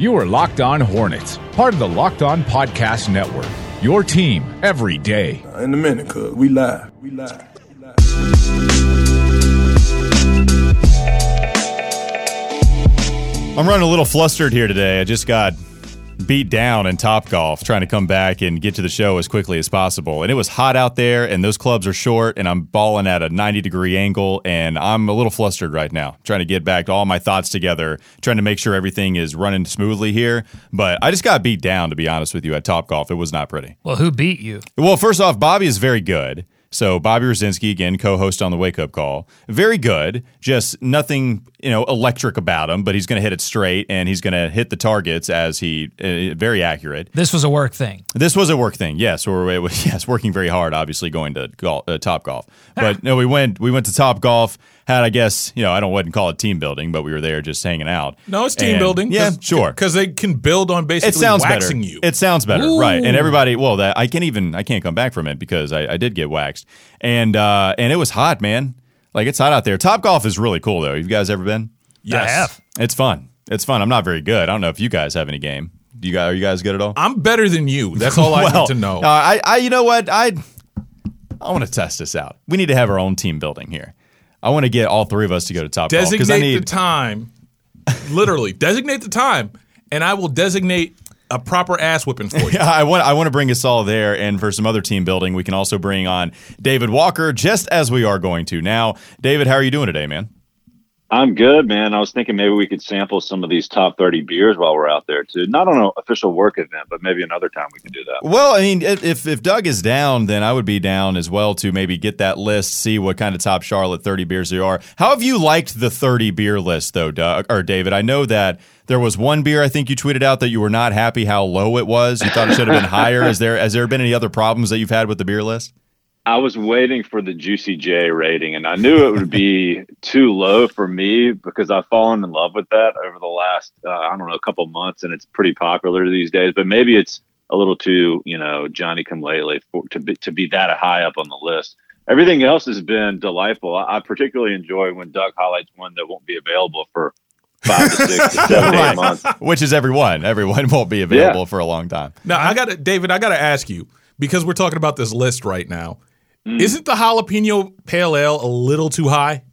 You are Locked On Hornets, part of the Locked On Podcast Network. Your team every day. Uh, in a minute, cuz we live. We live. We live. I'm running a little flustered here today. I just got beat down in Top Golf trying to come back and get to the show as quickly as possible. And it was hot out there, and those clubs are short, and I'm balling at a 90 degree angle, and I'm a little flustered right now, trying to get back to all my thoughts together, trying to make sure everything is running smoothly here. But I just got beat down, to be honest with you, at Top Golf. It was not pretty. Well, who beat you? Well, first off, Bobby is very good. So Bobby Rosinski again, co-host on the Wake Up Call, very good. Just nothing, you know, electric about him, but he's going to hit it straight and he's going to hit the targets as he uh, very accurate. This was a work thing. This was a work thing, yes. Or it was yes, working very hard. Obviously, going to golf, uh, Top Golf, but no, we went we went to Top Golf. Had I guess you know I don't wouldn't call it team building, but we were there just hanging out. No, it's team And- building. Yeah, sure. Because they can build on basically It sounds waxing better. you. It sounds better, right? And everybody, well, that I can't even I can't come back from it because I, I did get waxed, and uh, and it was hot, man. Like it's hot out there. Top Golf is really cool though. You guys ever been? yes. I have. It's fun. It's fun. I'm not very good. I don't know if you guys have any game. Do you guys are you guys good at all? I'm better than you. That's all I well, need to know. uh, I, I, you know what? I, I want to test this out. We need to have our own team building here. I want to get all three of us to go to Top Golf because designate I need. the time. Literally, designate the time, and I will designate a proper ass whipping for you. I want I want to bring us all there, and for some other team building, we can also bring on David Walker, just as we are going to now. David, how are you doing today, man? I'm good, man. I was thinking maybe we could sample some of these top 30 beers while we're out there too. Not on an official work event, but maybe another time we can do that. Well, I mean, if if- Doug is down, then I would be down as well to maybe get that list, see what kind of top Charlotte 30 beers there are. How have you liked the 30 beer list, though, Doug or David? I know that there was one beer I think you tweeted out that you were not happy how low it was. You thought it should have been higher. Is there has there been any other problems that you've had with the beer list? I was waiting for the Juicy J rating, and I knew it would be too low for me because I've fallen in love with that over the last, uh, I don't know, a couple months, and it's pretty popular these days. But maybe it's a little too, you know, Johnny come lately for, to be to be that high up on the list. Everything else has been delightful. I, I particularly enjoy when Doug highlights one that won't be available for five to six to seven, eight months. Which is everyone. Everyone won't be available Yeah. for a long time. Now, I got to, David, I got to ask you because we're talking about this list right now. Mm. Isn't the jalapeno pale ale a little too high?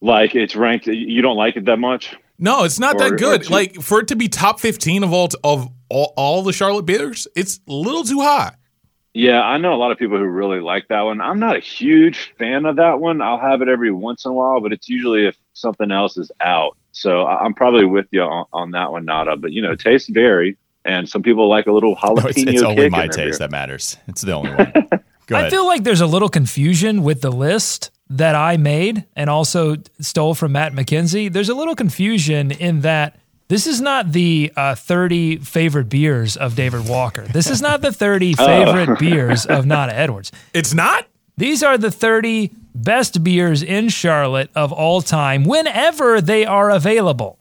Like it's ranked. You don't like it that much. No, it's not Or- that good. Like for it to be top fifteen of all of all, all the Charlotte beers, it's a little too high. Yeah, I know a lot of people who really like that one. I'm not a huge fan of that one. I'll have it every once in a while, but it's usually if something else is out. So I'm probably with you on, on that one, Nada. But you know, tastes vary, and some people like a little jalapeno No, it's, it's only in my taste beer. that matters. It's the only one. Go I feel like there's a little confusion with the list that I made and also stole from Matt McKenzie. There's a little confusion in that this is not the uh, 30 favorite beers of David Walker. This is not the 30 favorite beers of Nana Edwards. It's not. These are the 30 best beers in Charlotte of all time whenever they are available.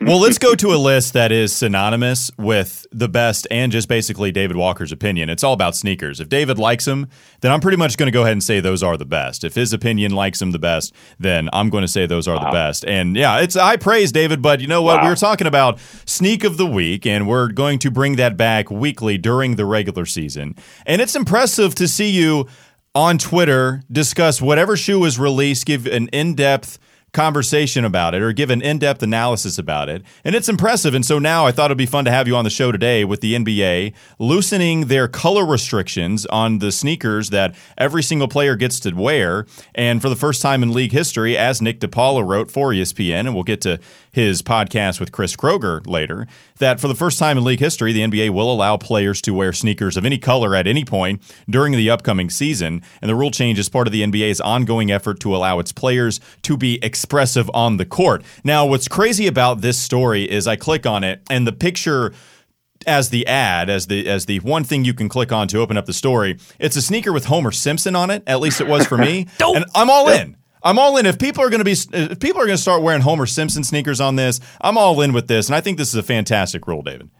Well, let's go to a list that is synonymous with the best and just basically David Walker's opinion. It's all about sneakers. If David likes them, then I'm pretty much going to go ahead and say those are the best. If his opinion likes them the best, then I'm going to say those are the best. And yeah, it's I praise, David, but you know what? We were talking about sneak of the week, and we're going to bring that back weekly during the regular season. And it's impressive to see you on Twitter discuss whatever shoe is released, give an in depth conversation about it or give an in-depth analysis about it. And it's impressive. And so now I thought it'd be fun to have you on the show today with the NBA loosening their color restrictions on the sneakers that every single player gets to wear. And for the first time in league history, as Nick DePaula wrote for ESPN, and we'll get to his podcast with Chris Kroger later, that for the first time in league history, the NBA will allow players to wear sneakers of any color at any point during the upcoming season. And the rule change is part of the NBA's ongoing effort to allow its players to be expressive on the court. Now, what's crazy about this story is I click on it and the picture as the ad, as the as the one thing you can click on to open up the story, it's a sneaker with Homer Simpson on it. At least it was for me, and I'm all in. I'm all in. If people are going to be, if people are going to start wearing Homer Simpson sneakers on this, I'm all in with this, and I think this is a fantastic rule, David.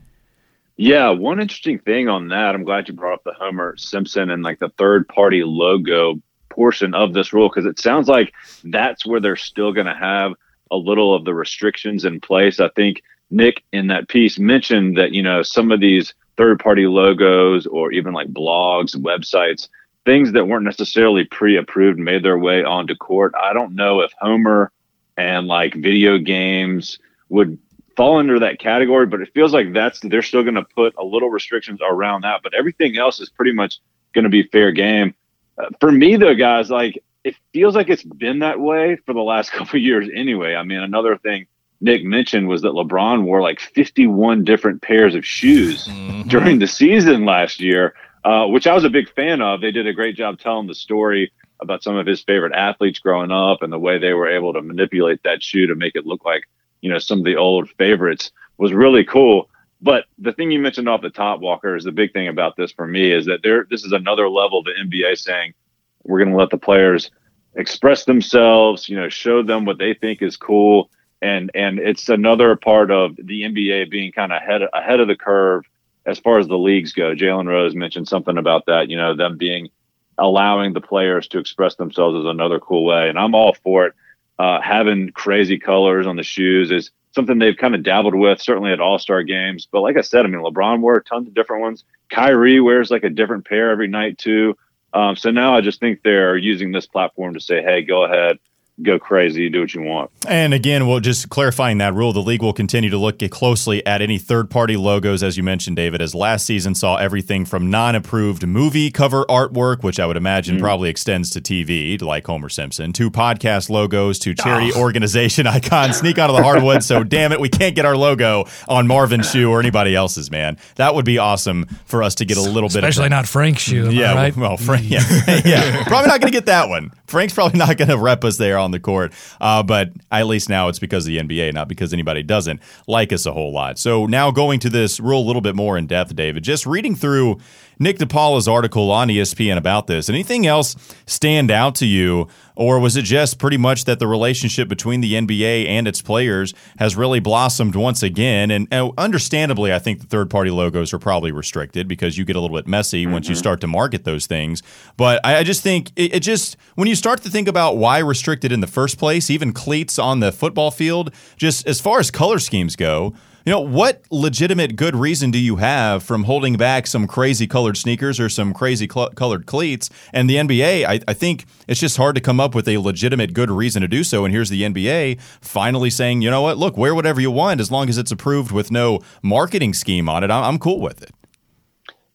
Yeah, one interesting thing on that, I'm glad you brought up the Homer Simpson and like the third party logo portion of this rule because it sounds like that's where they're still going to have a little of the restrictions in place. I think Nick in that piece mentioned that, you know, some of these third party logos or even like blogs, websites, things that weren't necessarily pre approved made their way onto court. I don't know if Homer and like video games would fall under that category, but it feels like that's they're still going to put a little restrictions around that. But everything else is pretty much going to be fair game. Uh, for me, though, guys, like it feels like it's been that way for the last couple years anyway. I mean, another thing Nick mentioned was that LeBron wore like 51 different pairs of shoes mm-hmm. during the season last year, uh, which I was a big fan of. They did a great job telling the story about some of his favorite athletes growing up and the way they were able to manipulate that shoe to make it look like, you know, some of the old favorites was really cool. But the thing you mentioned off the top, Walker, is the big thing about this for me is that there this is another level of the NBA saying we're going to let the players express themselves, you know, show them what they think is cool and and it's another part of the NBA being kind of ahead ahead of the curve as far as the leagues go. Jalen Rose mentioned something about that. You know, them being allowing the players to express themselves is another cool way, and I'm all for it. Uh, having crazy colors on the shoes is something they've kind of dabbled with, certainly at All Star games. But like I said, I mean, LeBron wore tons of different ones. Kyrie wears like a different pair every night too. Um, so now I just think they're using this platform to say, hey, go ahead go crazy, do what you want. And again, well, just clarifying that rule, the league will continue to look closely at any third party logos, as you mentioned, David, as last season saw everything from non approved movie cover artwork, which I would imagine mm. probably extends to TV, like Homer Simpson, to podcast logos, to charity oh. organization icons, sneak onto the hardwood. so, damn it, we can't get our logo on Marvin's shoe or anybody else's, man. That would be awesome for us to get a little Especially bit Especially not Frank's shoe. Yeah, right? well, Frank, yeah, yeah. Probably not going to get that one. Frank's probably not going to rep us there on the court. Uh, but at least now it's because of the NBA, not because anybody doesn't like us a whole lot. So now going to this rule a little bit more in depth, David, just reading through Nick DePaula's article on ESPN about this. Anything else stand out to you, or was it just pretty much that the relationship between the NBA and its players has really blossomed once again? And understandably, I think the third party logos are probably restricted because you get a little bit messy mm-hmm. once you mm-hmm. start to market those things. But I, I just think it, it just, when you start to think about why restricted in the first place, even cleats on the football field, just as far as color schemes go, you know, what legitimate good reason do you have from holding back some crazy colored sneakers or some crazy cl- colored cleats? And the NBA, I, I, think it's just hard to come up with a legitimate good reason to do so. And here's the NBA finally saying, you know what, look, wear whatever you want as long as it's approved with no marketing scheme on it. I'm, I'm cool with it.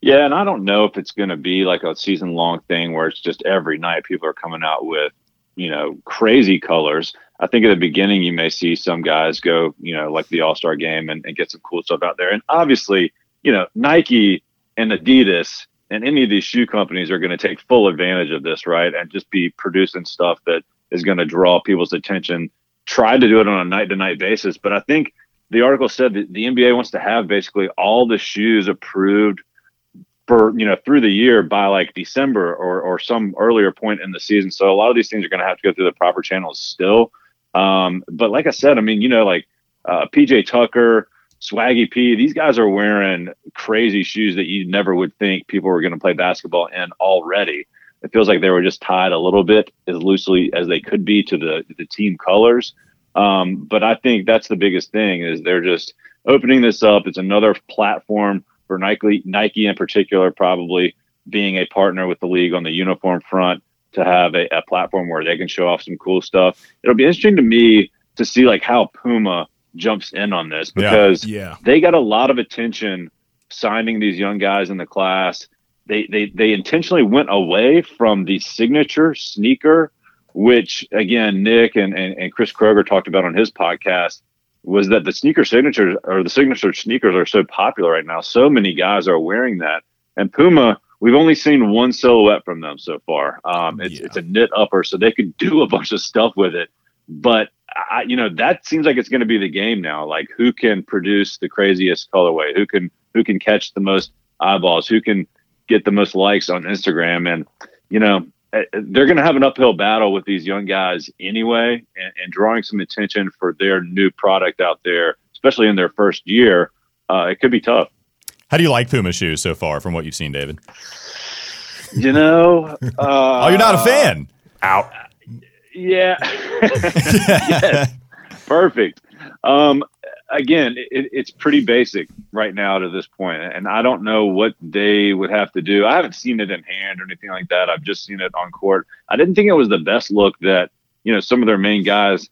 Yeah, and I don't know if it's going to be like a season long thing where it's just every night people are coming out with, you know, crazy colors. I think at the beginning you may see some guys go, you know, like the All Star game and, and get some cool stuff out there. And obviously, you know, Nike and Adidas and any of these shoe companies are going to take full advantage of this, right? And just be producing stuff that is going to draw people's attention. Try to do it on a night to night basis. But I think the article said that the NBA wants to have basically all the shoes approved for you know through the year by like December or or some earlier point in the season. So a lot of these things are going to have to go through the proper channels still. Um, but like I said, I mean, you know, like uh, PJ Tucker, Swaggy P, these guys are wearing crazy shoes that you never would think people were going to play basketball in already. It feels like they were just tied a little bit as loosely as they could be to the the team colors. Um, but I think that's the biggest thing is they're just opening this up. It's another platform for Nike, Nike in particular, probably being a partner with the league on the uniform front to have a, a platform where they can show off some cool stuff. It'll be interesting to me to see like how Puma jumps in on this because yeah. Yeah. they got a lot of attention signing these young guys in the class. They they they intentionally went away from the signature sneaker, which again Nick and, and, and Chris Kroger talked about on his podcast, was that the sneaker signatures or the signature sneakers are so popular right now. So many guys are wearing that. And Puma We've only seen one silhouette from them so far. Um, it's, yeah. it's a knit upper, so they could do a bunch of stuff with it. But I, you know, that seems like it's going to be the game now. Like, who can produce the craziest colorway? Who can who can catch the most eyeballs? Who can get the most likes on Instagram? And you know, eh, eh, they're going to have an uphill battle with these young guys anyway, and, and, drawing some attention for their new product out there, especially in their first year. Uh, it could be tough. How do you like Puma shoes so far from what you've seen, David? You know, uh, oh, you're not a fan. Out. Yeah. yes. Perfect. Um, again, it, it's pretty basic right now to this point, and I don't know what they would have to do. I haven't seen it in hand or anything like that. I've just seen it on court. I didn't think it was the best look that you know some of their main guys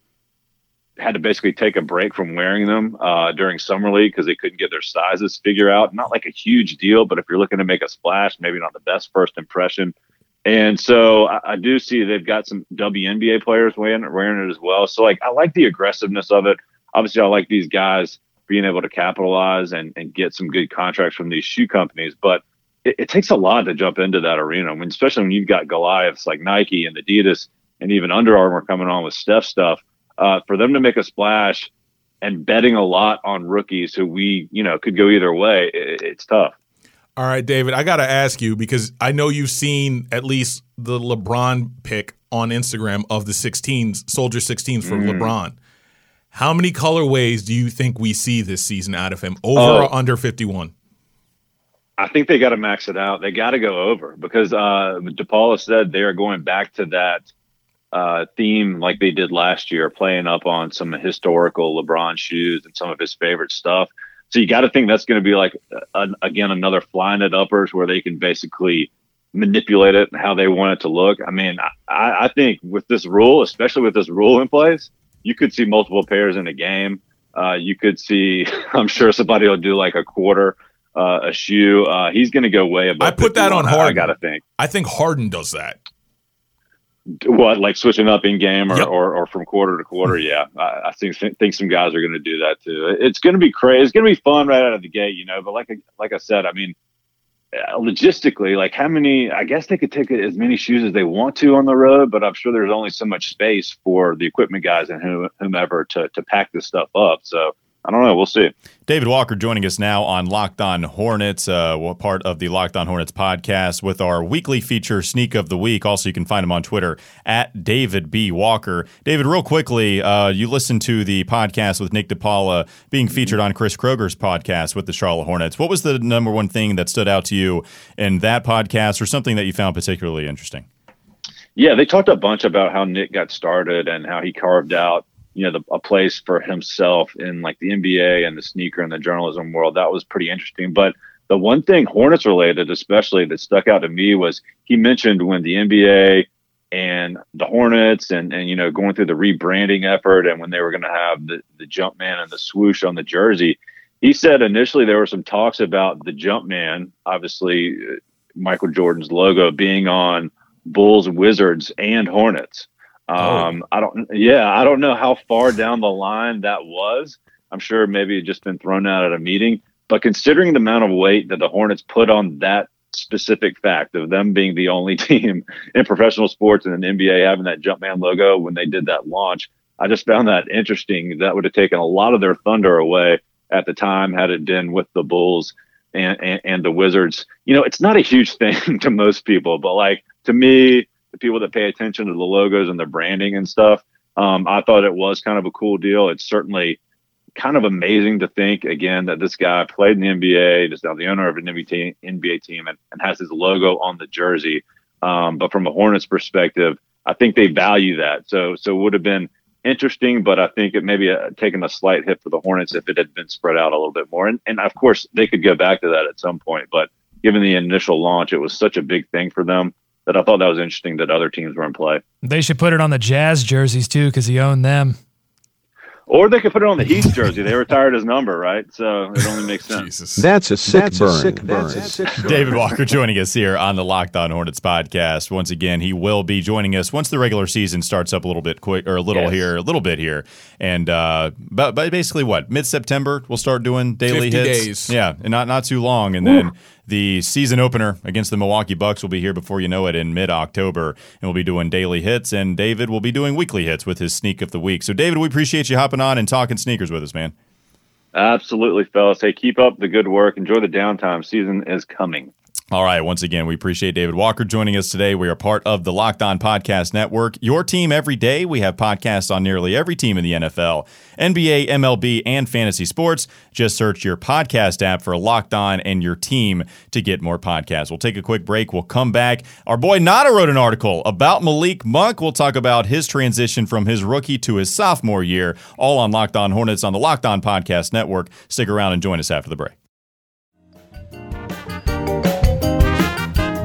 had to basically take a break from wearing them uh, during summer league because they couldn't get their sizes figure out. Not like a huge deal, but if you're looking to make a splash, maybe not the best first impression. And so I, I do see they've got some WNBA players wearing it, wearing it as well. So like I like the aggressiveness of it. Obviously, I like these guys being able to capitalize and, and get some good contracts from these shoe companies, but it, it takes a lot to jump into that arena. Mean, especially when you've got Goliaths like Nike and Adidas and even Under Armour coming on with Steph stuff. Uh, for them to make a splash and betting a lot on rookies who we, you know, could go either way, it, it's tough. All right, David, I got to ask you because I know you've seen at least the LeBron pick on Instagram of the 16s, Soldier 16s for mm. LeBron. How many colorways do you think we see this season out of him? Over oh, or under 51? I think they got to max it out. They got to go over because uh, DePaula said they are going back to that uh, theme like they did last year, playing up on some historical LeBron shoes and some of his favorite stuff. So you got to think that's going to be like uh, again another Flyknit uppers where they can basically manipulate it how they want it to look. I mean, I, I think with this rule, especially with this rule in place, you could see multiple pairs in a game. Uh, you could see, I'm sure somebody will do like a quarter, uh, a shoe. Uh, he's going to go way above. I put that on Harden. I, I got to think. I think Harden does that. What like switching up in game or, yep. or, or, from quarter to quarter? Yeah, I, I think think some guys are going to do that too. It's going to be crazy. It's going to be fun right out of the gate, you know. But like like I said, I mean, uh, logistically, like how many? I guess they could take as many shoes as they want to on the road, but I'm sure there's only so much space for the equipment guys and whomever to to pack this stuff up. So I don't know. We'll see. David Walker joining us now on Locked On Hornets, uh, part of the Locked On Hornets podcast with our weekly feature Sneak of the Week. Also, you can find him on Twitter at David B. Walker. David, real quickly, uh, you listened to the podcast with Nick DePaula being featured on Chris Kroger's podcast with the Charlotte Hornets. What was the number one thing that stood out to you in that podcast or something that you found particularly interesting? Yeah, they talked a bunch about how Nick got started and how he carved out you know, the, a place for himself in like the NBA and the sneaker and the journalism world. That was pretty interesting. But the one thing Hornets related, especially that stuck out to me, was he mentioned when the NBA and the Hornets and, and you know, going through the rebranding effort and when they were going to have the, the Jumpman and the swoosh on the jersey. He said initially there were some talks about the Jumpman, obviously uh, Michael Jordan's logo being on Bulls, Wizards, and Hornets. Oh. Um, oh. I don't, yeah, I don't know how far down the line that was. I'm sure maybe it just been thrown out at a meeting, but considering the amount of weight that the Hornets put on that specific fact of them being the only team in professional sports and an NBA having that Jumpman logo when they did that launch, I just found that interesting. That would have taken a lot of their thunder away at the time had it been with the Bulls and, and, and the Wizards. You know, it's not a huge thing to most people, but like to me, the people that pay attention to the logos and the branding and stuff. Um, I thought it was kind of a cool deal. It's certainly kind of amazing to think again that this guy played in the NBA, is now the owner of an NBA, NBA team, and, and, has his logo on the jersey. Um, but from a Hornets perspective, I think they value that. So so it would have been interesting, but I think it maybe a, taken a slight hit for the Hornets if it had been spread out a little bit more. And, and of course, they could go back to that at some point. But given the initial launch, it was such a big thing for them that I thought that was interesting that other teams were in play. They should put it on the Jazz jerseys too because he owned them. Or they could put it on the Heat jersey. They retired his number, right? So it only makes sense. That's a sick That's burn. A sick burn. A sick burn. David Walker joining us here on the Locked On Hornets podcast. Once again, he will be joining us once the regular season starts up a little bit quick, or a little yes. here, a little bit here, and uh, but, but basically what mid September we'll start doing daily hits. Days. Yeah, and not not too long, and then. The season opener against the Milwaukee Bucks will be here before you know it in mid October, and we'll be doing daily hits. And David will be doing weekly hits with his sneak of the week. So, David, we appreciate you hopping on and talking sneakers with us, man. Absolutely, fellas. Hey, keep up the good work. Enjoy the downtime. Season is coming. All right. Once again, we appreciate David Walker joining us today. We are part of the Locked On Podcast Network. Your team every day. We have podcasts on nearly every team in the NFL, NBA, MLB, and fantasy sports. Just search your podcast app for Locked On and your team to get more podcasts. We'll take a quick break. We'll come back. Our boy Nada wrote an article about Malik Monk. We'll talk about his transition from his rookie to his sophomore year, all on Locked On Hornets on the Locked On Podcast Network. Stick around and join us after the break.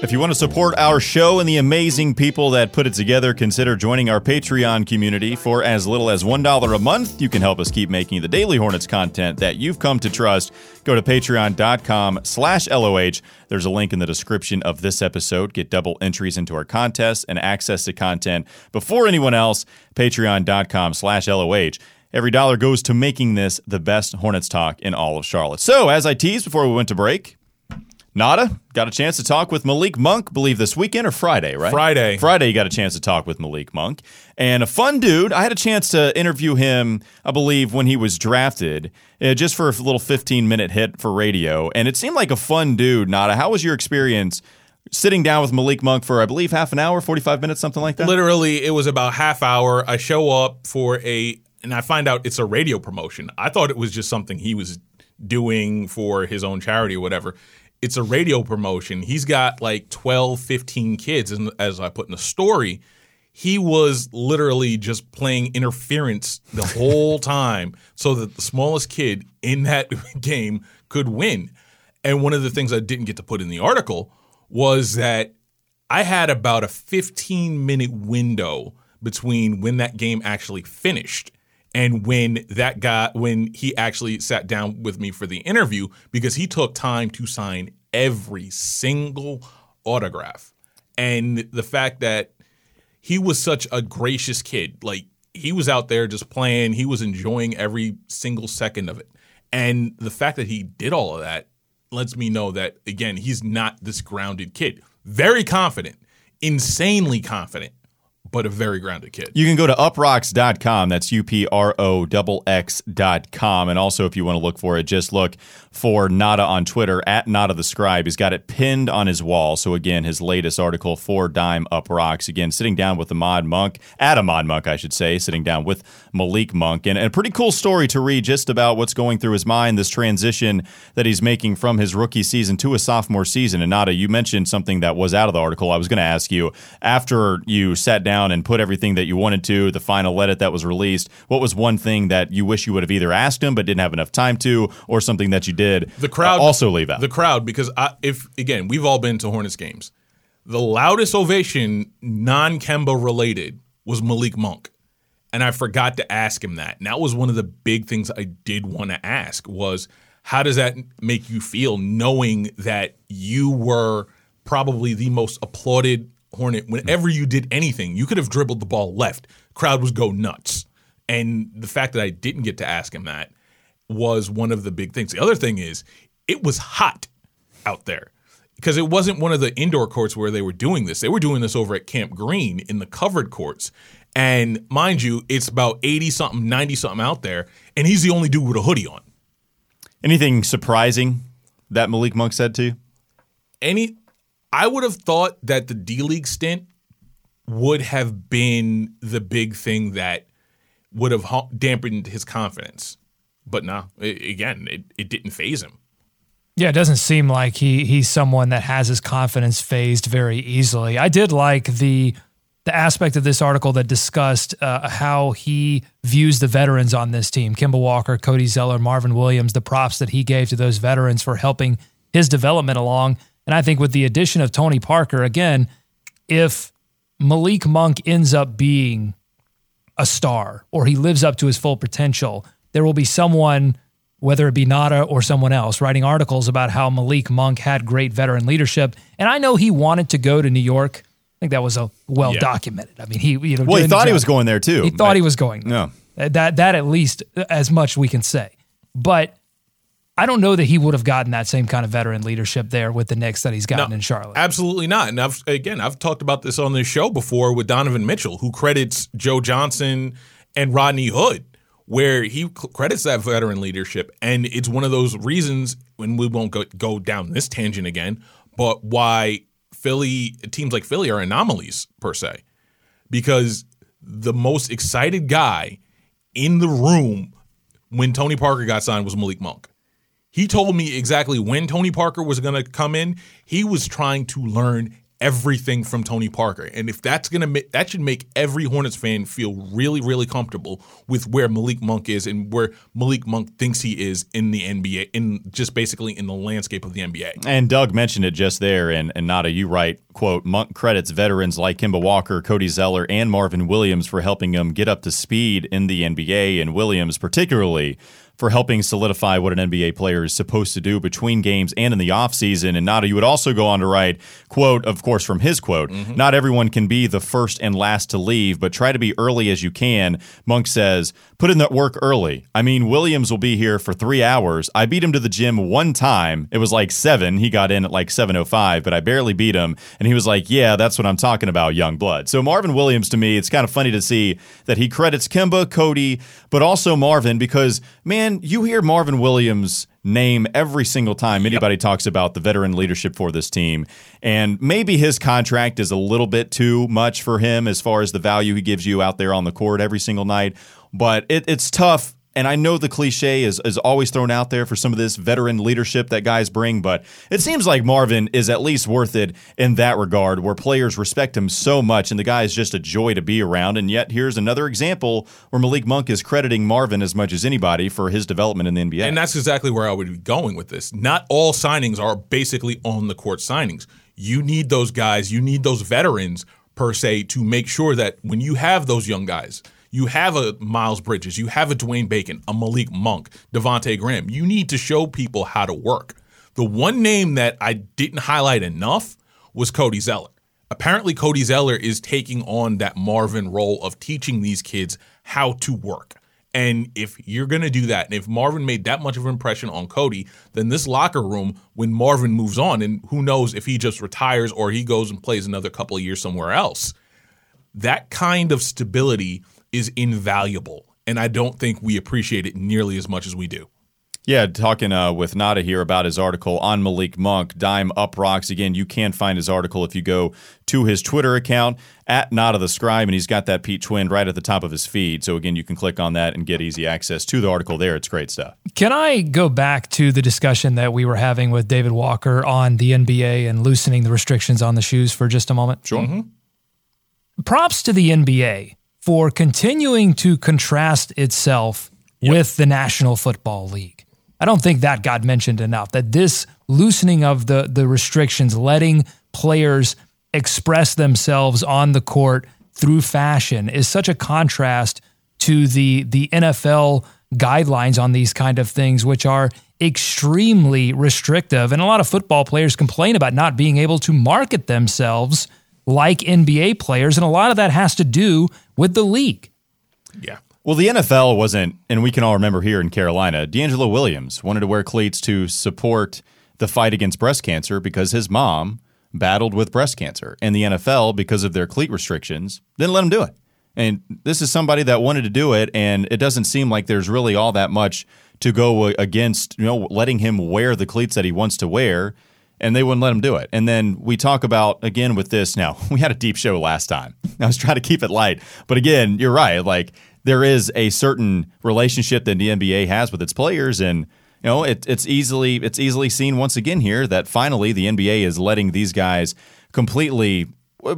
If you want to support our show and the amazing people that put it together, consider joining our Patreon community for as little as $1 a month. You can help us keep making the Daily Hornets content that you've come to trust. Go to patreon.com slash LOH. There's a link in the description of this episode. Get double entries into our contest and access to content before anyone else. Patreon.com slash LOH. Every dollar goes to making this the best Hornets talk in all of Charlotte. So, as I teased before we went to break, Nada got a chance to talk with Malik Monk, believe this weekend or Friday, right? Friday. Friday, you got a chance to talk with Malik Monk. And a fun dude. I had a chance to interview him, I believe, when he was drafted, uh, just for a little 15 minute hit for radio. And it seemed like a fun dude. Nada, how was your experience sitting down with Malik Monk for, I believe, half an hour, 45 minutes, something like that? Literally, it was about half hour. I show up for a, and I find out it's a radio promotion. I thought it was just something he was doing for his own charity or whatever it's a radio promotion. He's got like 12, 15 kids. And as I put in the story, he was literally just playing interference the whole time so that the smallest kid in that game could win. And one of the things I didn't get to put in the article was that I had about a 15 minute window between when that game actually finished and when that guy when he actually sat down with me for the interview because he took time to sign every single autograph. And the fact that he was such a gracious kid like he was out there just playing he was enjoying every single second of it. And the fact that he did all of that lets me know that again he's not this grounded kid. Very confident insanely confident but a very grounded kid. You can go to uproxx.com. That's U P R O dot X.com. And also, if you want to look for it, just look for Nada on Twitter at Nada the Scribe. He's got it pinned on his wall. So, again, his latest article for Dime Uproxx. Again, sitting down with Ahmad Monk, at Ahmad Monk, I should say, sitting down with Malik Monk. And, and a pretty cool story to read just about what's going through his mind, this transition that he's making from his rookie season to a sophomore season. And Nada, you mentioned something that was out of the article. I was going to ask you after you sat down and put everything that you wanted to, the final edit that was released, what was one thing that you wish you would have either asked him but didn't have enough time to, or something that you did the crowd uh, also leave out? The crowd, because I, if again, we've all been to Hornets games. The loudest ovation, non Kemba related, was Malik Monk. And I forgot to ask him that. And that was one of the big things I did want to ask was how does that make you feel knowing that you were probably the most applauded Hornet whenever you did anything? You could have dribbled the ball left. Crowd was go nuts. And the fact that I didn't get to ask him that was one of the big things. The other thing is it was hot out there because it wasn't one of the indoor courts where they were doing this. They were doing this over at Camp Green in the covered courts. And mind you, it's about 80 something, 90 something out there, and he's the only dude with a hoodie on. Anything surprising that Malik Monk said to you? Any I would have thought that the D League stint would have been the big thing that would have dampened his confidence. But no, again, it, it didn't phase him. Yeah, it doesn't seem like he he's someone that has his confidence phased very easily. I did like the the aspect of this article that discussed uh, how he views the veterans on this team: Kemba Walker, Cody Zeller, Marvin Williams. The props that he gave to those veterans for helping his development along. And I think with the addition of Tony Parker, again, if Malik Monk ends up being a star or he lives up to his full potential, there will be someone, whether it be Nada or someone else, writing articles about how Malik Monk had great veteran leadership. And I know he wanted to go to New York. I think that was a well Yeah. documented. I mean, he you know Well, he thought he was going there too. He thought he was going. No. That that at least as much we can say. But I don't know that he would have gotten that same kind of veteran leadership there with the Knicks that he's gotten No, in Charlotte. Absolutely not. And I've again, I've talked about this on this show before with Donovan Mitchell, who credits Joe Johnson and Rodney Hood, where he credits that veteran leadership, and it's one of those reasons. When we won't go go down this tangent again, but why Philly teams like Philly are anomalies per se, because the most excited guy in the room when Tony Parker got signed was Malik Monk. He told me exactly when Tony Parker was going to come in. He was trying to learn everything from Tony Parker. And if that's going to make that should make every Hornets fan feel really really comfortable with where Malik Monk is and where Malik Monk thinks he is in the NBA in just basically in the landscape of the NBA. And Doug mentioned it just there, and, and Nada, you write, quote, Monk credits veterans like Kemba Walker, Cody Zeller, and Marvin Williams for helping him get up to speed in the NBA, and Williams particularly for helping solidify what an NBA player is supposed to do between games and in the offseason. And Nada, you would also go on to write, quote, of course, from his quote, mm-hmm. not everyone can be the first and last to leave, but try to be early as you can. Monk says, put in that work early. I mean, Williams will be here for three hours. I beat him to the gym one time. It was like seven. He got in at like 7.05, but I barely beat him. And he was like, yeah, that's what I'm talking about, young blood. So Marvin Williams, to me, it's kind of funny to see that he credits Kemba, Cody, but also Marvin because, man, you hear Marvin Williams name every single time anybody talks about the veteran leadership for this team. And maybe his contract is a little bit too much for him as far as the value he gives you out there on the court every single night. But it, it's tough. And I know the cliche is, is always thrown out there for some of this veteran leadership that guys bring, but it seems like Marvin is at least worth it in that regard, where players respect him so much, and the guy is just a joy to be around. And yet, here's another example where Malik Monk is crediting Marvin as much as anybody for his development in the NBA. And that's exactly where I would be going with this. Not all signings are basically on the court signings. You need those guys, you need those veterans per se to make sure that when you have those young guys, you have a Miles Bridges, you have a Dwayne Bacon, a Malik Monk, Devonte' Graham. You need to show people how to work. The one name that I didn't highlight enough was Cody Zeller. Apparently, Cody Zeller is taking on that Marvin role of teaching these kids how to work. And if you're going to do that, and if Marvin made that much of an impression on Cody, then this locker room, when Marvin moves on, and who knows if he just retires or he goes and plays another couple of years somewhere else, that kind of stability is invaluable. And I don't think we appreciate it nearly as much as we do. Yeah, talking uh, with Nada here about his article on Malik Monk, Dime Uproxx. Again, you can find his article if you go to his Twitter account at Nada the Scribe, and he's got that Pete Twin right at the top of his feed. So again, you can click on that and get easy access to the article there. It's great stuff. Can I go back to the discussion that we were having with David Walker on the NBA and loosening the restrictions on the shoes for just a moment? Sure. Props to the NBA for continuing to contrast itself with the National Football League. I don't think that got mentioned enough. That this loosening of the the restrictions, letting players express themselves on the court through fashion, is such a contrast to the the NFL guidelines on these kind of things, which are extremely restrictive. And a lot of football players complain about not being able to market themselves like NBA players, and a lot of that has to do with the league. Yeah. Well, the NFL wasn't, and we can all remember here in Carolina, DeAngelo Williams wanted to wear cleats to support the fight against breast cancer because his mom battled with breast cancer. And the NFL, because of their cleat restrictions, didn't let him do it. And this is somebody that wanted to do it, and it doesn't seem like there's really all that much to go against, you know, letting him wear the cleats that he wants to wear, and they wouldn't let him do it. And then we talk about again with this. Now we had a deep show last time. I was trying to keep it light, but again, you're right. Like there is a certain relationship that the NBA has with its players, and you know, it, it's easily it's easily seen once again here that finally the NBA is letting these guys completely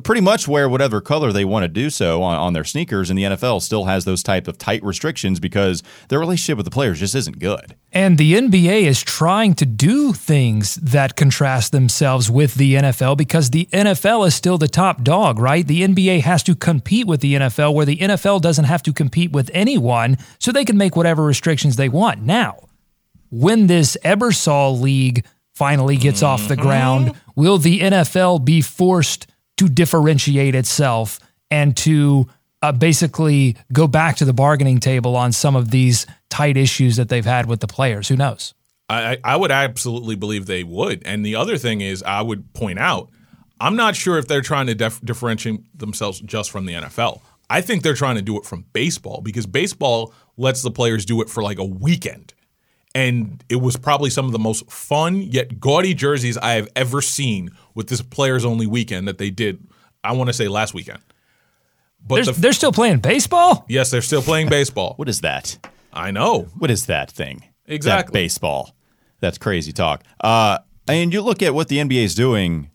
pretty much wear whatever color they want to do so on, on their sneakers, and the NFL still has those type of tight restrictions because their relationship with the players just isn't good. And the NBA is trying to do things that contrast themselves with the NFL because the NFL is still the top dog, right? The NBA has to compete with the NFL where the NFL doesn't have to compete with anyone, so they can make whatever restrictions they want. Now, when this Ebersol League finally gets off the ground, mm-hmm. will the NFL be forced to differentiate itself and to uh, basically go back to the bargaining table on some of these tight issues that they've had with the players? Who knows? I, I would absolutely believe they would. And the other thing is, I would point out, I'm not sure if they're trying to dif- differentiate themselves just from the NFL. I think they're trying to do it from baseball because baseball lets the players do it for like a weekend. And it was probably some of the most fun yet gaudy jerseys I have ever seen with this players only weekend that they did. I want to say last weekend. But There's, the, they're still playing baseball? yes, they're still playing baseball. What is that? I know. What is that thing? Exactly. That baseball. That's crazy talk. Uh, and you look at what the NBA is doing.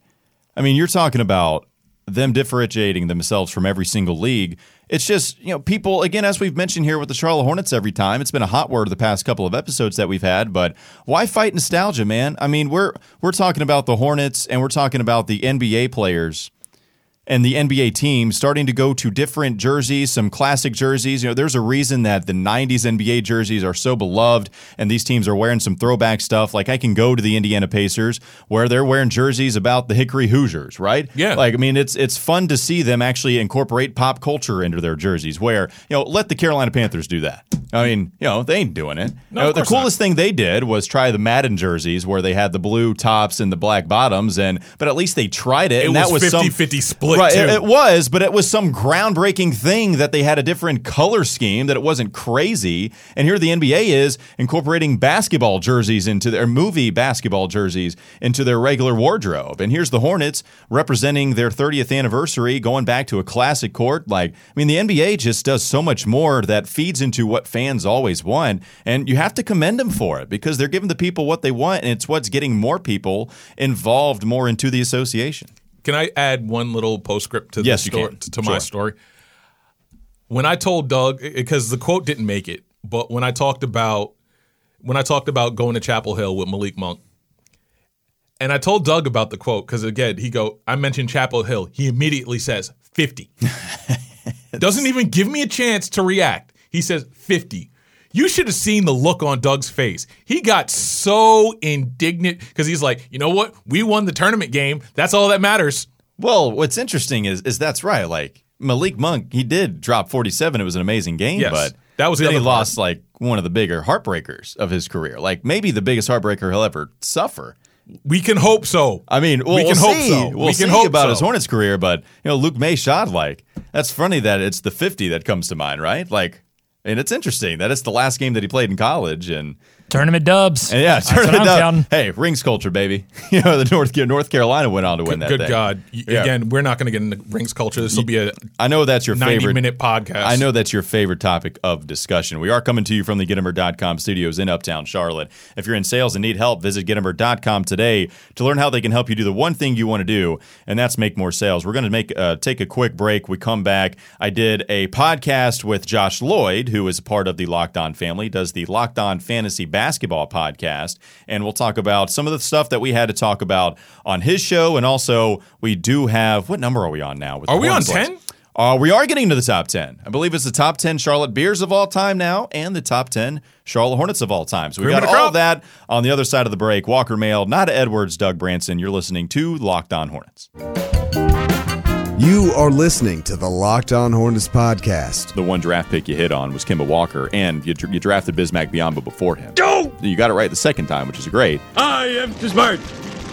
I mean, you're talking about them differentiating themselves from every single league. It's just, you know, people, again, as we've mentioned here with the Charlotte Hornets every time, it's been a hot word the past couple of episodes that we've had, but why fight nostalgia, man? I mean, we're we're talking about the Hornets and we're talking about the NBA players and the NBA team starting to go to different jerseys, some classic jerseys. You know, there's a reason that the 90s NBA jerseys are so beloved and these teams are wearing some throwback stuff. Like I can go to the Indiana Pacers where they're wearing jerseys about the Hickory Hoosiers, right? Yeah. Like I mean, it's it's fun to see them actually incorporate pop culture into their jerseys where, you know, let the Carolina Panthers do that. I mean, you know, they ain't doing it. No, You know, the course not. coolest thing they did was try the Madden jerseys where they had the blue tops and the black bottoms and but at least they tried it, It and that was was some 50-50 split, Right, it- it was, but it was some groundbreaking thing that they had a different color scheme, that it wasn't crazy. And here the NBA is incorporating basketball jerseys into their movie basketball jerseys into their regular wardrobe. And here's the Hornets representing their 30th anniversary, going back to a classic court. Like, I mean, the NBA just does so much more that feeds into what fans always want. And you have to commend them for it because they're giving the people what they want, and it's what's getting more people involved more into the association. Can I add one little postscript to Yes, the you story, can. to my Sure. story? When I told Doug, because the quote didn't make it, but when I talked about when I talked about going to Chapel Hill with Malik Monk, and I told Doug about the quote because again he go, I mentioned Chapel Hill, he immediately says fifty, doesn't even give me a chance to react. He says fifty. You should have seen the look on Doug's face. He got so indignant because he's like, you know what? We won the tournament game. That's all that matters. Well, what's interesting is is that's right. Like Malik Monk, he did drop 47. It was an amazing game, Yes. but That was the then he part. lost like one of the bigger heartbreakers of his career. Like maybe the biggest heartbreaker he'll ever suffer. We can hope so. I mean, we'll, We can we'll hope see. so. We'll We can hope about so. his Hornets career, but you know, Luke Maye shot like that's funny that it's the 50 that comes to mind, right? Like, and it's interesting that it's the last game that he played in college, and Tournament dubs. and yeah, That's turn what it I'm down. counting. Hey, rings culture, baby. You know, the North North Carolina went on to win that. Good thing. God. Y- Yeah. Again, we're not going to get into rings culture. This will be a I know that's your 90 favorite minute podcast. I know that's your favorite topic of discussion. We are coming to you from the Gitomer.com studios in Uptown Charlotte. If you're in sales and need help, visit Gitomer.com today to learn how they can help you do the one thing you want to do, and that's make more sales. We're going to make uh, take a quick break. We come back. I did a podcast with Josh Lloyd, who is a part of the Locked On family, does the Locked On Fantasy Basketball podcast, and we'll talk about some of the stuff that we had to talk about on his show, and also we do have what number are we on now? Are we on 10? Uh, we are getting to the top 10. I believe it's the top 10 Charlotte beers of all time now and the top 10 Charlotte Hornets of all time. So we Cream got all that on the other side of the break. Walker Mail, Nada Edwards, Doug Branson. You're listening to Locked On Hornets. You are listening to the Locked On Hornets podcast. The one draft pick you hit on was Kemba Walker, and you, you drafted Bismack Biyombo before him. You got it right the second time, which is great, I am too smart.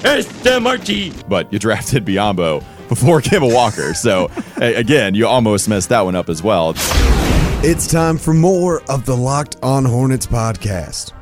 S-M-R-T. but you drafted Biyombo before Kemba Walker. So, again, you almost messed that one up as well. It's time for more of the Locked On Hornets podcast.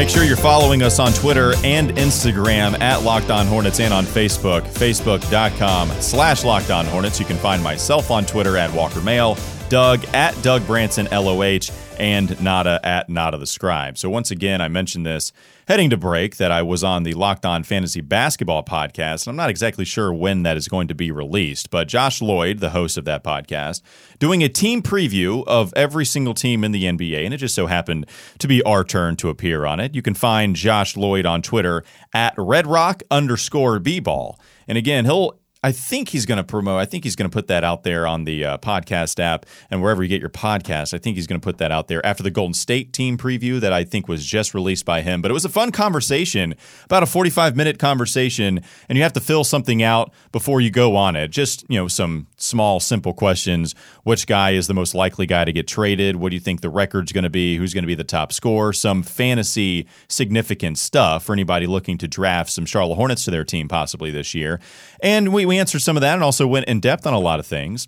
Make sure you're following us on Twitter and Instagram at Locked On Hornets and on Facebook, facebook.com slash Locked On Hornets. You can find myself on Twitter at Walker Mail. Doug at Doug Branson LOH, and Nada at Nada the Scribe. So once again, I mentioned this heading to break that I was on the Locked On Fantasy Basketball podcast. I'm not exactly sure when that is going to be released, but Josh Lloyd, the host of that podcast, doing a team preview of every single team in the NBA, and it just so happened to be our turn to appear on it. You can find Josh Lloyd on Twitter at redrock underscore b-ball. And again, he'll I think he's going to promote. I think he's going to put that out there on the uh, podcast app and wherever you get your podcast. I think he's going to put that out there after the Golden State team preview that I think was just released by him. But it was a fun conversation, about a 45 minute conversation, and you have to fill something out before you go on it. Just, you know, some small, simple questions. Which guy is the most likely guy to get traded? What do you think the record's going to be? Who's going to be the top scorer? Some fantasy significant stuff for anybody looking to draft some Charlotte Hornets to their team possibly this year. And we we answered some of that and also went in depth on a lot of things.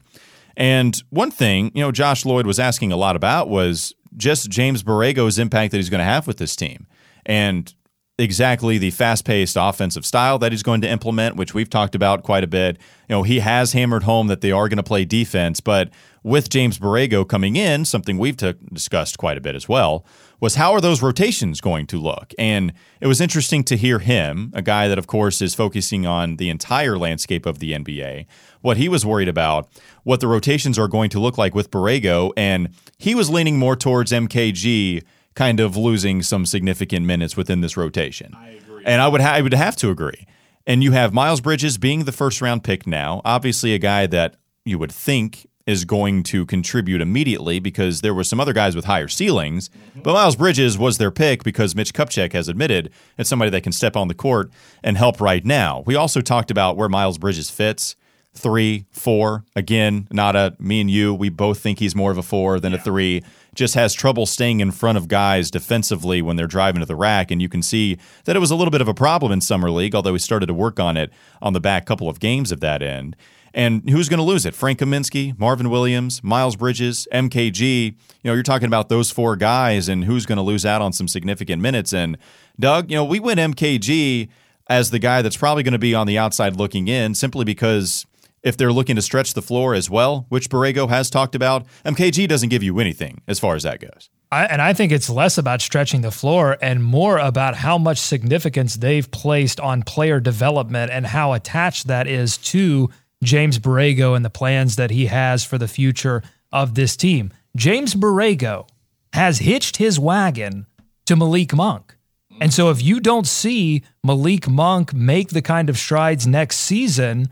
And one thing, you know, Josh Lloyd was asking a lot about was just James Borrego's impact that he's going to have with this team. And exactly the fast-paced offensive style that he's going to implement, which we've talked about quite a bit. You know, he has hammered home that they are going to play defense, but with James Borrego coming in, something we've t- discussed quite a bit as well, was how are those rotations going to look? And it was interesting to hear him, a guy that, of course, is focusing on the entire landscape of the NBA, what he was worried about, what the rotations are going to look like with Borrego. And he was leaning more towards MKG kind of losing some significant minutes within this rotation. I agree. And I would, ha- I would have to agree. And you have Miles Bridges being the first round pick now, obviously a guy that you would think is going to contribute immediately because there were some other guys with higher ceilings. Mm-hmm. But Miles Bridges was their pick because Mitch Kupchak has admitted it's somebody that can step on the court and help right now. We also talked about where Miles Bridges fits. Three, four. Again, not a me and you. We both think he's more of a four than yeah. a three. Just has trouble staying in front of guys defensively when they're driving to the rack. And you can see that it was a little bit of a problem in Summer League, although he started to work on it on the back couple of games of that end. And who's going to lose it? Frank Kaminsky, Marvin Williams, Miles Bridges, MKG. You know, you're talking about those four guys and who's going to lose out on some significant minutes. And Doug, you know, we went MKG as the guy that's probably going to be on the outside looking in simply because if they're looking to stretch the floor as well, which Borrego has talked about, MKG doesn't give you anything as far as that goes. I, and I think it's less about stretching the floor and more about how much significance they've placed on player development and how attached that is to James Borrego and the plans that he has for the future of this team. James Borrego has hitched his wagon to Malik Monk. And so if you don't see Malik Monk make the kind of strides next season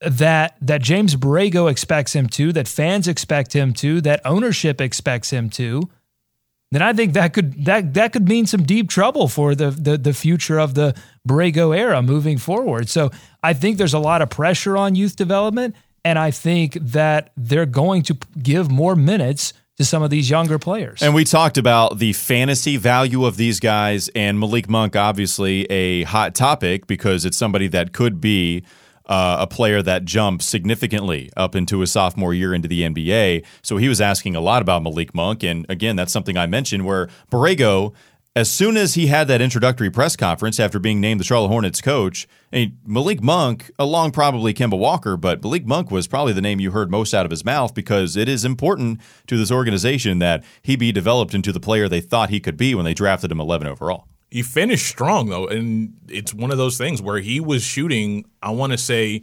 that that James Borrego expects him to, that fans expect him to, that ownership expects him to, then I think that could that that could mean some deep trouble for the the, the future of the Borrego era moving forward. So I think there's a lot of pressure on youth development, and I think that they're going to give more minutes to some of these younger players. And we talked about the fantasy value of these guys, and Malik Monk, obviously a hot topic because it's somebody that could be uh, a player that jumps significantly up into his sophomore year into the NBA. So he was asking a lot about Malik Monk. And again, that's something I mentioned where Borrego, as soon as he had that introductory press conference after being named the Charlotte Hornets coach, and Malik Monk, along probably Kemba Walker, but Malik Monk was probably the name you heard most out of his mouth because it is important to this organization that he be developed into the player they thought he could be when they drafted him 11 overall. He finished strong though, and it's one of those things where he was shooting. I want to say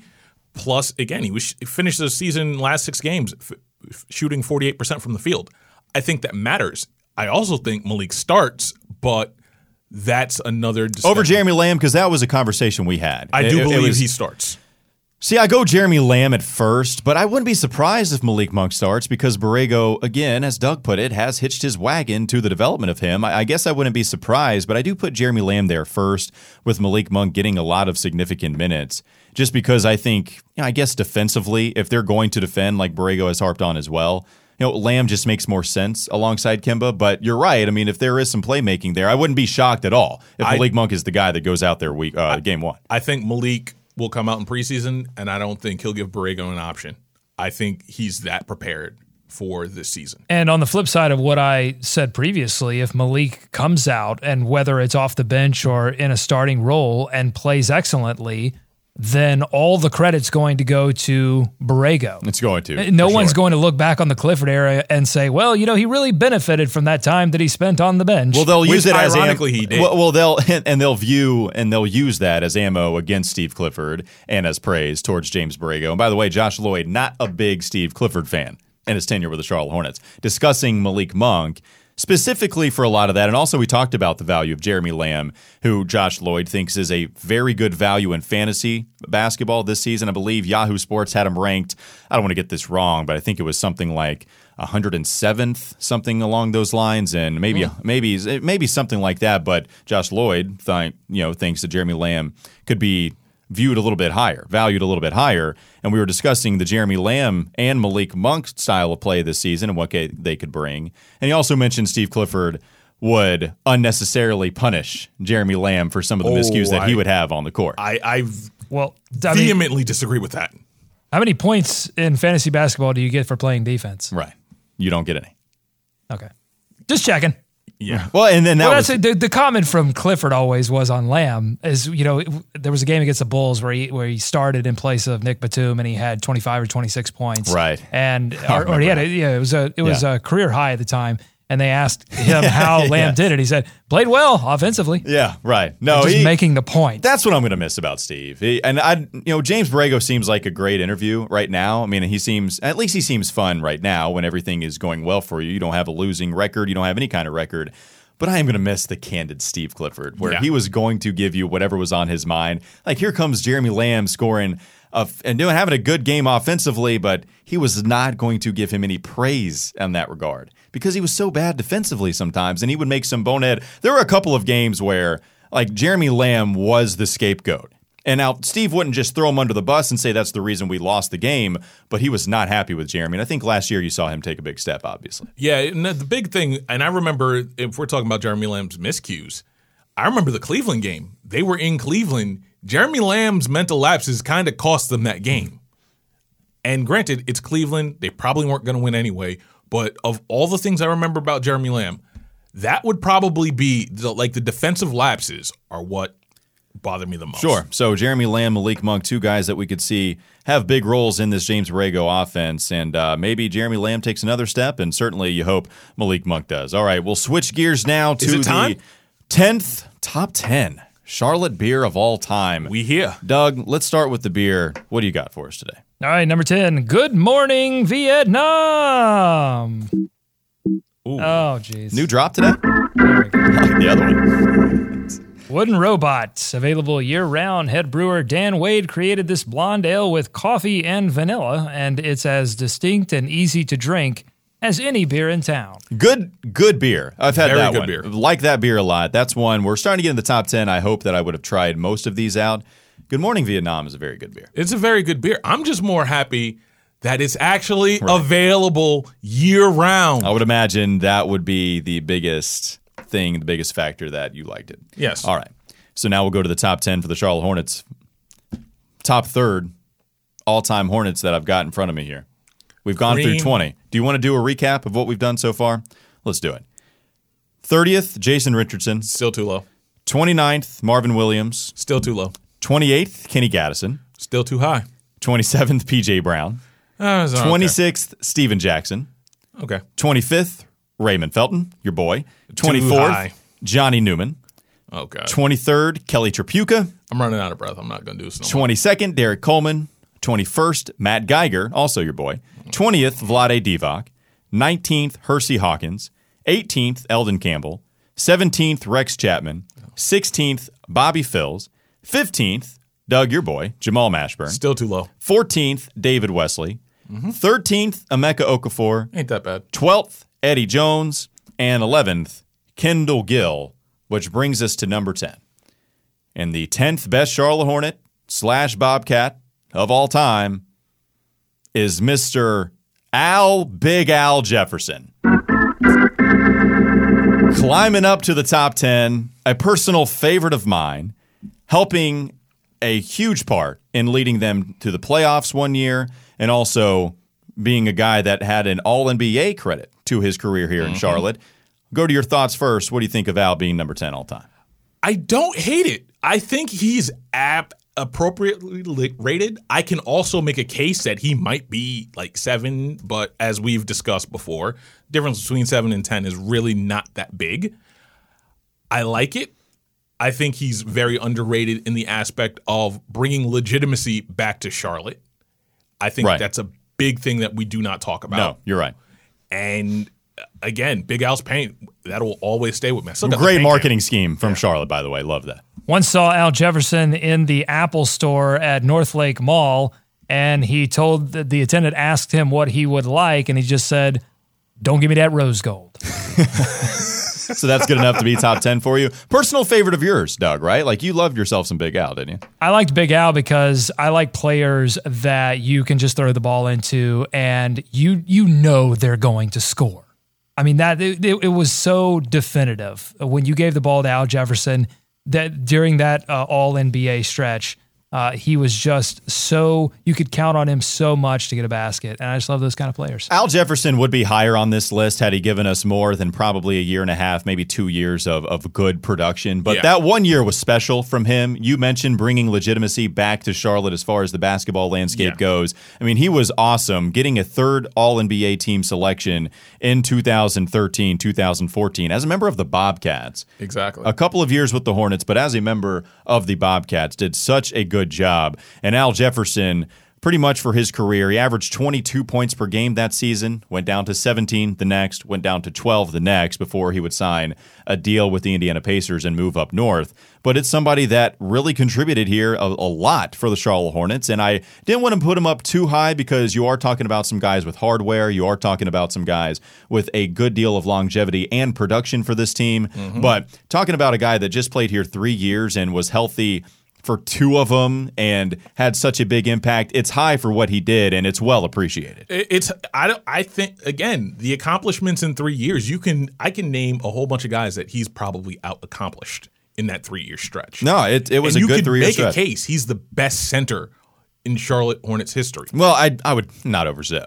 plus again. He was he finished the season last six games f- shooting forty eight percent from the field. I think that matters. I also think Malik starts, but that's another discussion. over Jeremy Lamb because that was a conversation we had. I do it, believe it was, he starts. See, I go Jeremy Lamb at first, but I wouldn't be surprised if Malik Monk starts because Borrego, again, as Doug put it, has hitched his wagon to the development of him. I, guess I wouldn't be surprised, but I do put Jeremy Lamb there first with Malik Monk getting a lot of significant minutes just because I think, you know, I guess defensively, if they're going to defend like Borrego has harped on as well, you know, Lamb just makes more sense alongside Kemba. But you're right. I mean, if there is some playmaking there, I wouldn't be shocked at all if I, Malik Monk is the guy that goes out there week uh, I, game one. I think Malik will come out in preseason, and I don't think he'll give Borrego an option. I think he's that prepared for this season. And on the flip side of what I said previously, if Malik comes out and whether it's off the bench or in a starting role and plays excellently, then all the credit's going to go to Borrego. It's going to. Uh, no one's sure. going to look back on the Clifford era and say, well, you know, he really benefited from that time that he spent on the bench. Well, they'll use it as am- ironically he did. Well, well, they'll and they'll view and they'll use that as ammo against Steve Clifford and as praise towards James Borrego. And by the way, Josh Lloyd, not a big Steve Clifford fan in his tenure with the Charlotte Hornets, discussing Malik Monk specifically for a lot of that. And also, we talked about the value of Jeremy Lamb, who Josh Lloyd thinks is a very good value in fantasy basketball this season. I believe Yahoo Sports had him ranked. I don't want to get this wrong, but I think it was something like 107th, something along those lines, and maybe hmm. maybe maybe something like that. But Josh Lloyd, th- you know, thinks that Jeremy Lamb could be viewed a little bit higher, valued a little bit higher. And we were discussing the Jeremy Lamb and Malik Monk style of play this season and what they could bring. And he also mentioned Steve Clifford would unnecessarily punish Jeremy Lamb for some of the Oh, miscues that he oh, would have on the court. I, I well, I mean, vehemently disagree with that. how many points in fantasy basketball do you get for playing defense? right. You don't get any. Okay. Just checking. Yeah. Well, and then that well, was the, the comment from Clifford always was on Lamb is you know there was a game against the Bulls where he where he started in place of Nick Batum and he had 25 or 26 points Right. and or, or he had a, yeah it was a it was Yeah. a career high at the time and they asked him how Lamb Yeah. did it he said played well offensively yeah, right. No, just he, making the point That's what I'm going to miss about Steve. He, and I, you know, James Borrego seems like a great interview right now. I mean, he seems at least he seems fun right now when everything is going well for you. You don't have a losing record. You don't have any kind of record. But I am going to miss the candid Steve Clifford, where Yeah. he was going to give you whatever was on his mind. Like here comes Jeremy Lamb scoring and doing having a good game offensively, but he was not going to give him any praise in that regard because he was so bad defensively sometimes, and he would make some bonehead. There were a couple of games where like Jeremy Lamb was the scapegoat. And now Steve wouldn't just throw him under the bus and say that's the reason we lost the game, but he was not happy with Jeremy. And I think last year you saw him take a big step, obviously. Yeah, and the big thing, and I remember if we're talking about Jeremy Lamb's miscues, I remember the Cleveland game. They were in Cleveland. Jeremy Lamb's mental lapses kind of cost them that game. And granted, it's Cleveland. They probably weren't going to win anyway. But of all the things I remember about Jeremy Lamb, that would probably be the, like the defensive lapses are what bother me the most. Sure. So Jeremy Lamb, Malik Monk, two guys that we could see have big roles in this James Borrego offense, and uh, maybe Jeremy Lamb takes another step, and certainly you hope Malik Monk does. All right, we'll switch gears now to Is it time? the tenth top ten Charlotte beer of all time. We here. Doug, let's start with the beer. What do you got for us today? all right number 10 good morning Vietnam oh jeez New drop today? There we go. I like the other one. Wooden Robot, available year round. Head brewer Dan Wade created this blonde ale with coffee and vanilla, and it's as distinct and easy to drink as any beer in town. Good, good beer. I've had Very that good one. beer. Like that beer a lot. That's one. We're starting to get in the top ten. I hope that I would have tried most of these out. Good Morning Vietnam is a very good beer. It's a very good beer. I'm just more happy that it's actually available year round. I would imagine that would be the biggest thing, the biggest factor that you liked it. Yes. All right. So now we'll go to the top 10 for the Charlotte Hornets. Top third all time Hornets that I've got in front of me here. We've gone through 20. Do you want to do a recap of what we've done so far? Let's do it. 30th, Jason Richardson. Still too low. 29th, Marvin Williams. Still too low. 28th, Kenny Gattison. Still too high. 27th, PJ Brown. Uh, it's okay. 26th, Stephen Jackson. Okay. 25th, Raymond Felton, your boy. 24th. Johnny Newman. Okay. 23rd, Kelly Tripucka. I'm running out of breath. I'm not going to do this no more. 22nd, Derrick Coleman. 21st, Matt Geiger, also your boy. 20th, Vlade Divac. 19th, Hersey Hawkins. 18th, Elden Campbell. 17th, Rex Chapman. 16th, Bobby Phills. 15th, Doug, your boy, Jamal Mashburn. Still too low. 14th, David Wesley. 13th, Emeka Okafor. Ain't that bad. 12th, Eddie Jones. And 11th, Kendall Gill, which brings us to number 10. And the 10th best Charlotte Hornet slash Bobcat of all time is Mr. Al Big Al Jefferson. Climbing up to the top 10, a personal favorite of mine, helping a huge part in leading them to the playoffs one year and also being a guy that had an all NBA credit to his career here in mm-hmm. Charlotte. Go to your thoughts first. What do you think of Al being number 10 all time? I don't hate it. I think he's ab- appropriately li- rated. I can also make a case that he might be like seven, but as we've discussed before, difference between seven and ten is really not that big. I like it. I think he's very underrated in the aspect of bringing legitimacy back to Charlotte. I think Right. that's a big thing that we do not talk about. No, you're right. And uh, again, Big Al's paint that will always stay with me. I still got the Great marketing scheme from Charlotte, by the way. Love that. Once saw Al Jefferson in the Apple store at Northlake Mall, and he told the, the attendant asked him what he would like, and he just said, "Don't give me that rose gold." So that's good enough to be top 10 for you. Personal favorite of yours, Doug, right? Like you loved yourself some Big Al, didn't you? I liked Big Al because I like players that you can just throw the ball into, and you you know they're going to score. I mean that it, it was so definitive when you gave the ball to Al Jefferson that during that uh, All NBA stretch, uh, he was just so you could count on him so much to get a basket, and I just love those kind of players. Al Jefferson would be higher on this list had he given us more than probably a year and a half, maybe two years of, of good production. But Yeah. that one year was special from him. You mentioned bringing legitimacy back to Charlotte as far as the basketball landscape Yeah. goes. I mean, he was awesome getting a third All NBA team selection in 2013, 2014 as a member of the Bobcats. Exactly. A couple of years with the Hornets, but as a member of the Bobcats, did such a good job. And Al Jefferson, pretty much for his career, he averaged 22 points per game that season, went down to 17 the next, went down to 12 the next before he would sign a deal with the Indiana Pacers and move up north. But it's somebody that really contributed here a, a lot for the Charlotte Hornets. And I didn't want to put him up too high because you are talking about some guys with hardware. You are talking about some guys with a good deal of longevity and production for this team. Mm-hmm. But talking about a guy that just played here three years and was healthy for two of them and had such a big impact, it's high for what he did and it's well appreciated. It's I don't I think again the accomplishments in three years you can I can name a whole bunch of guys that he's probably out accomplished in that three year stretch. No, it, it was and a good three year stretch. make a case he's the best center in Charlotte Hornets history. Well, I I would not over Zoe.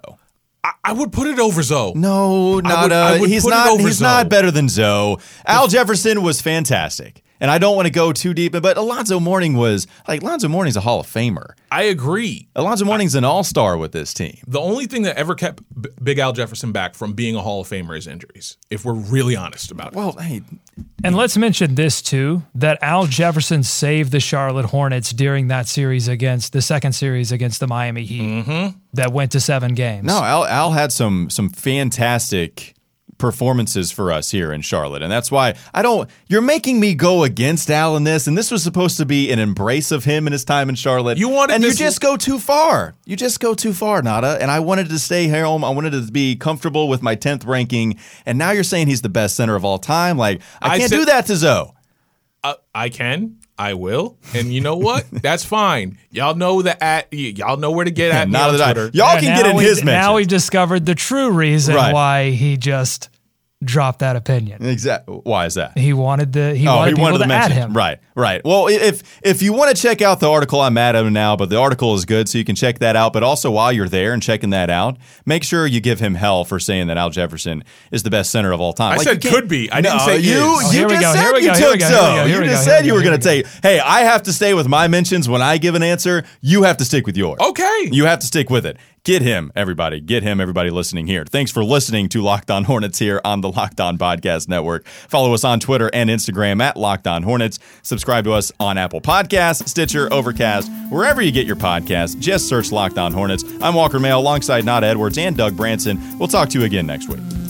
I, I would put it over Zoe. No, not would- uh, I would he's not. He's Zoe. not better than Zoe. Al Jefferson was fantastic, and I don't want to go too deep. But Alonzo Mourning was like Alonzo Mourning's a Hall of Famer. I agree. Alonzo Mourning's an All Star with this team. The only thing that ever kept B- Big Al Jefferson back from being a Hall of Famer is injuries. If we're really honest about it. Well, hey, And let's mention this too that Al Jefferson saved the Charlotte Hornets during that series against the second series against the Miami Heat mm-hmm. that went to seven games. no, Al Al had some some fantastic performances for us here in Charlotte, and that's why I don't. You're making me go against Al in this, and this was supposed to be an embrace of him and his time in Charlotte. You wanted and you just go too far. You just go too far, Nada. And I wanted to stay home. I wanted to be comfortable with my tenth ranking, and now you're saying he's the best center of all time. Like I I can't said- do that to Zoe. Uh, I can. I will. And you know what? That's fine. Y'all know the at. y- Y'all know where to get at me Not on that I. Twitter. Y'all Yeah, can now get in we- his Now we've discovered the true reason Right. why he just dropped that opinion. Exactly. Why is that? He wanted the he Oh, wanted he people wanted to to add mention him. Right, right. Well, if if you want to check out the article, I'm mad at him now, but the article is good, so you can check that out. But also, while you're there and checking that out, make sure you give him hell for saying that Al Jefferson is the best center of all time. I Like, said could be. I didn't No, say you. is. Oh, you here we just go, said here we you go, here took we go, so. here we go, here You we just go, said here you we were go, going to here take. Hey, I have to stay with my mentions when I give an answer. You have to stick with yours. Okay. You have to stick with it. Get him, everybody. Get him, everybody listening here. Thanks for listening to Locked On Hornets here on the Locked On Podcast Network. Follow us on Twitter and Instagram at Locked On Hornets. Subscribe to us on Apple Podcasts, Stitcher, Overcast, wherever you get your podcasts. Just search Locked On Hornets. I'm Walker Mail alongside Nada Edwards and Doug Branson. We'll talk to you again next week.